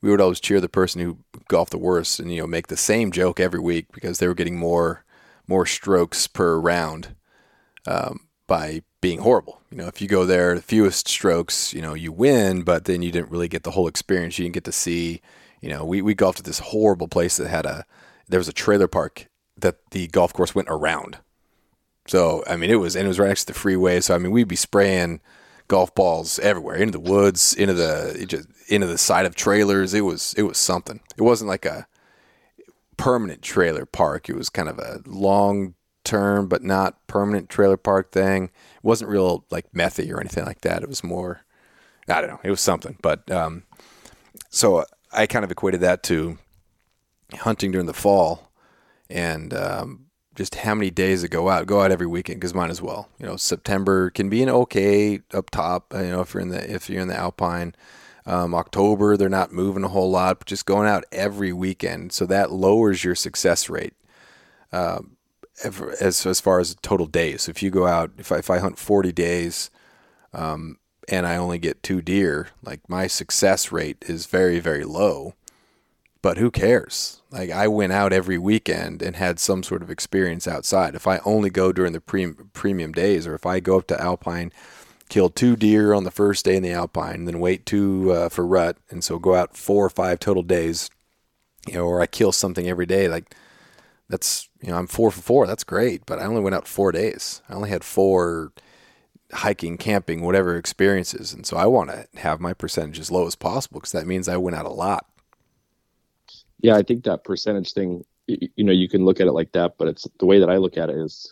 We would always cheer the person who golfed the worst, and you know, make the same joke every week because they were getting more more strokes per round um, by being horrible. You know, if you go there, the fewest strokes, you know, you win, but then you didn't really get the whole experience. You didn't get to see. You know, we we golfed at this horrible place that had a there was a trailer park that the golf course went around. So I mean, it was and it was right next to the freeway. So I mean, we'd be spraying golf balls everywhere into the woods, into the just into the side of trailers. It was it was something. It wasn't like a permanent trailer park. It was kind of a long term but not permanent trailer park thing. It wasn't real like methy or anything like that. It was more I don't know. It was something. But um, so I kind of equated that to hunting during the fall and um, just how many days to go out. Go out every weekend because mine as well. You know, September can be an okay up top. uh, You know, if you're in the if you're in the Alpine. Um, October they're not moving a whole lot, but just going out every weekend, so that lowers your success rate ev- as as far as total days. If you go out, if I, if I hunt 40 days, um, and I only get two deer, like my success rate is very very low but who cares? Like I went out every weekend and had some sort of experience outside. If I only go during the pre- premium days, or if I go up to Alpine, kill two deer on the first day in the Alpine, then wait two uh, for rut, and so go out four or five total days, you know, or I kill something every day, like that's you know I'm four for four. That's great, but I only went out four days. I only had four hiking, camping, whatever experiences, and so I want to have my percentage as low as possible because that means I went out a lot. Yeah, I think that percentage thing, you know, you can look at it like that, but it's the way that I look at it is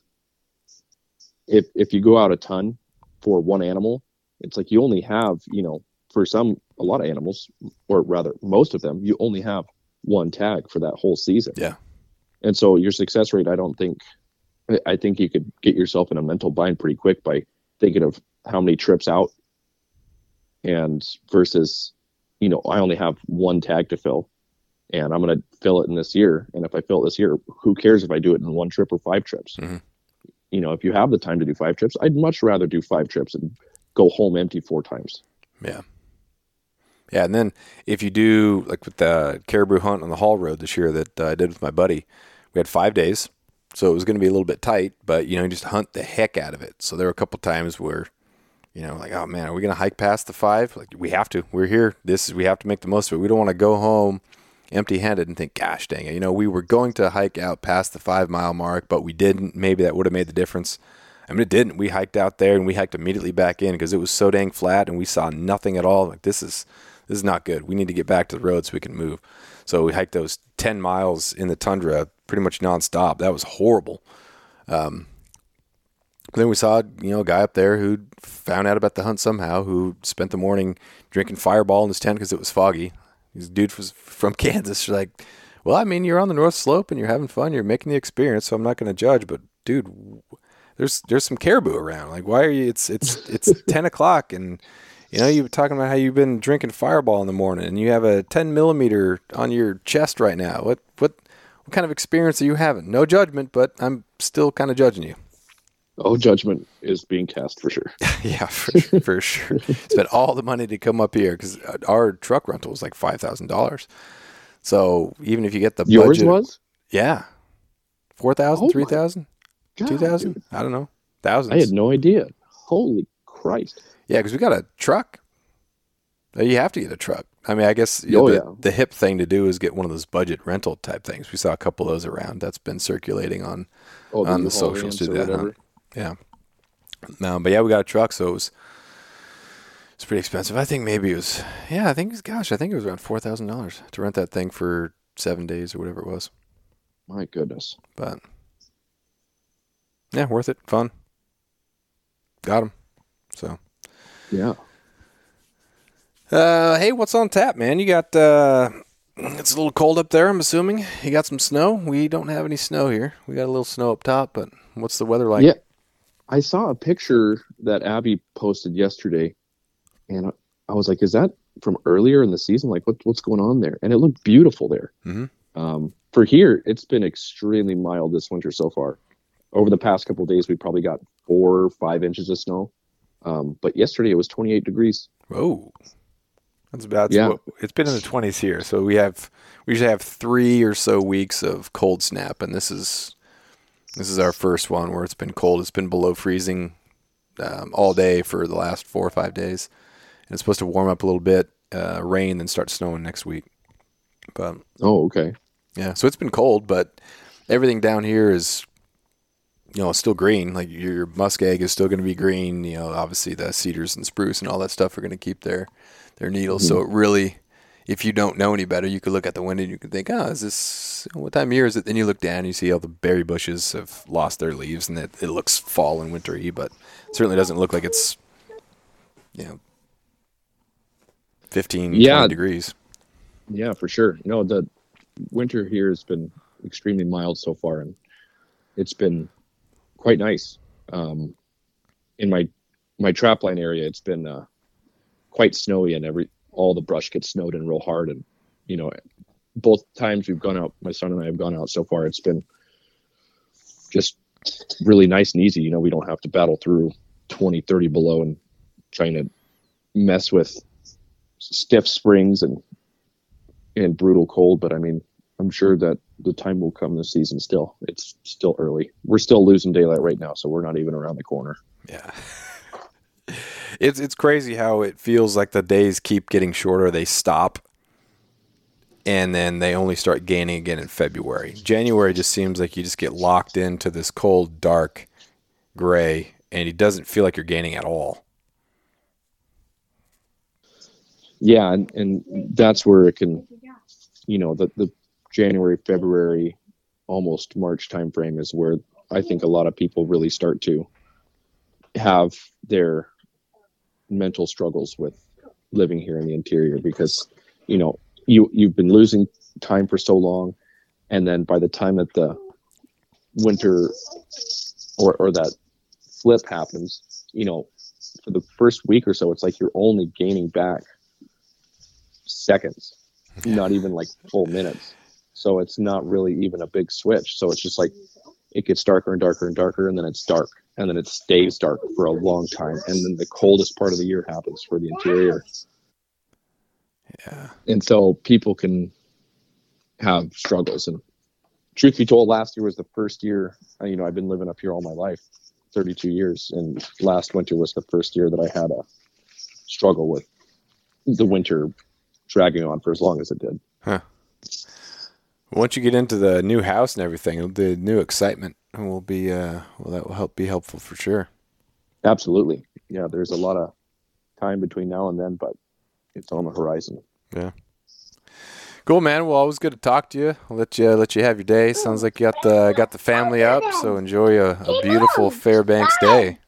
if if you go out a ton for one animal, it's like you only have, you know, for some a lot of animals, or rather most of them, you only have one tag for that whole season. Yeah. And so your success rate, I don't think, I think you could get yourself in a mental bind pretty quick by thinking of how many trips out and versus, you know, I only have one tag to fill and I'm going to fill it in this year. And if I fill it this year, who cares if I do it in one trip or five trips? Mm-hmm. You know, if you have the time to do five trips, I'd much rather do five trips and go home empty four times. Yeah. Yeah, and then if you do like with the caribou hunt on the Haul Road this year that uh, I did with my buddy, we had five days, so it was going to be a little bit tight, but you know, you just hunt the heck out of it. So there were a couple times where, you know, like, oh man, are we going to hike past the five? Like, we have to. We're here. This is we have to make the most of it. We don't want to go home empty-handed and think, gosh, dang it, you know, we were going to hike out past the five mile mark, but we didn't. Maybe that would have made the difference. I mean, it didn't. We hiked out there and we hiked immediately back in because it was so dang flat and we saw nothing at all. Like this is this is not good. We need to get back to the road so we can move. So we hiked those 10 miles in the tundra pretty much nonstop. That was horrible. Um, then we saw, you know, a guy up there who found out about the hunt somehow, who spent the morning drinking Fireball in his tent because it was foggy. This dude was from Kansas. You're like, well, I mean, you're on the North Slope and you're having fun. You're making the experience, so I'm not going to judge. But dude, there's there's some caribou around. Like, why are you? It's it's it's 10 o'clock and you know, you were talking about how you've been drinking Fireball in the morning, and you have a 10 millimeter on your chest right now. What what what kind of experience are you having? No judgment, but I'm still kind of judging you. Oh, judgment is being cast for sure. yeah, for, for sure. Spent all the money to come up here because our truck rental was like five thousand dollars. So even if you get the yours budget, was yeah, four thousand, Oh three my two thousand. I don't know, thousands. I had no idea. Holy Christ! Yeah, because we got a truck. Uh, You have to get a truck. I mean, I guess Oh, the, yeah. the hip thing to do is get one of those budget rental type things. We saw a couple of those around. That's been circulating on Oh, on the U-Haul socials to that. huh? Yeah. No, but yeah, we got a truck, so it was it's pretty expensive. I think maybe it was yeah, I think it was gosh, I think it was around four thousand dollars to rent that thing for seven days or whatever it was. My goodness. But yeah, worth it, fun. Got him. So Yeah. Uh, hey, what's on tap, man? You got uh, it's a little cold up there. I'm assuming you got some snow. We don't have any snow here. We got a little snow up top, but what's the weather like? Yeah. I saw a picture that Abby posted yesterday, and I- I was like, "Is that from earlier in the season? Like, what, what's going on there?" And it looked beautiful there. Mhm. Um, for here, it's been extremely mild this winter so far. Over the past couple of days, we probably got four or five inches of snow. Um, but yesterday it was 28 degrees. Whoa, that's about. Yeah. what- It's been in the 20s here, so we have we usually have three or so weeks of cold snap, and this is this is our first one where it's been cold. It's been below freezing um, all day for the last four or five days, and it's supposed to warm up a little bit, uh, rain, then start snowing next week. But Oh, okay. Yeah, so it's been cold, but everything down here is, you know, still green. Like your muskeg is still going to be green. You know, obviously the cedars and spruce and all that stuff are going to keep their their needles. So it really, if you don't know any better, you could look at the window and you could think, oh, is this what time of year is it? Then you look down, and you see all the berry bushes have lost their leaves, and it, it looks fall and wintry, but it certainly doesn't look like it's, you know, 15, Yeah. 20 degrees. Yeah, for sure. No, the winter here has been extremely mild so far, and it's been quite nice. Um, in my my trapline area, it's been uh, quite snowy, and every all the brush gets snowed in real hard. And you know, both times we've gone out, my son and I have gone out so far, it's been just really nice and easy. You know, we don't have to battle through 20, 30 below and trying to mess with stiff springs and and brutal cold. But I mean, I'm sure that the time will come this season. Still, it's still early. We're still losing daylight right now, so we're not even around the corner. Yeah. it's it's crazy how it feels like the days keep getting shorter. They stop, and then they only start gaining again in February. January just seems like you just get locked into this cold, dark, gray, and it doesn't feel like you're gaining at all. Yeah, and, and that's where it can, you know, the the January, February, almost March timeframe is where I think a lot of people really start to have their mental struggles with living here in the interior because you know you you've been losing time for so long. And then by the time that the winter or or that flip happens you know for the first week or so it's like you're only gaining back seconds not even like full minutes. So it's not really even a big switch. So it's just like it gets darker and darker and darker and then it's dark and then it stays dark for a long time and then the coldest part of the year happens for the interior. Yeah. and so people can have struggles and truth be told last year was the first year uh, you know i've been living up here all my life 32 years and last winter was the first year that i had a struggle with the winter dragging on for as long as it did Once you get into the new house and everything, the new excitement will be uh well that will help be helpful for sure. absolutely yeah there's a lot of time between now and then but it's on the horizon Yeah. Cool, man. Well, always good to talk to you. I'll let you let you have your day. Sounds like you got the got the family up, so enjoy a, a beautiful Fairbanks day.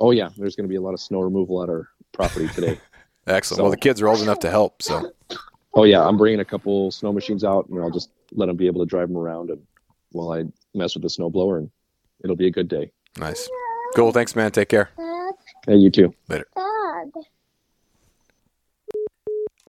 oh yeah there's going to be a lot of snow removal at our property today Excellent. Well, the kids are old enough to help, so Oh yeah, I'm bringing a couple snow machines out, and I'll just let them be able to drive them around, and while I mess with the snow blower, and it'll be a good day. nice. Cool. Thanks, man. Take care. Hey, you too. Later.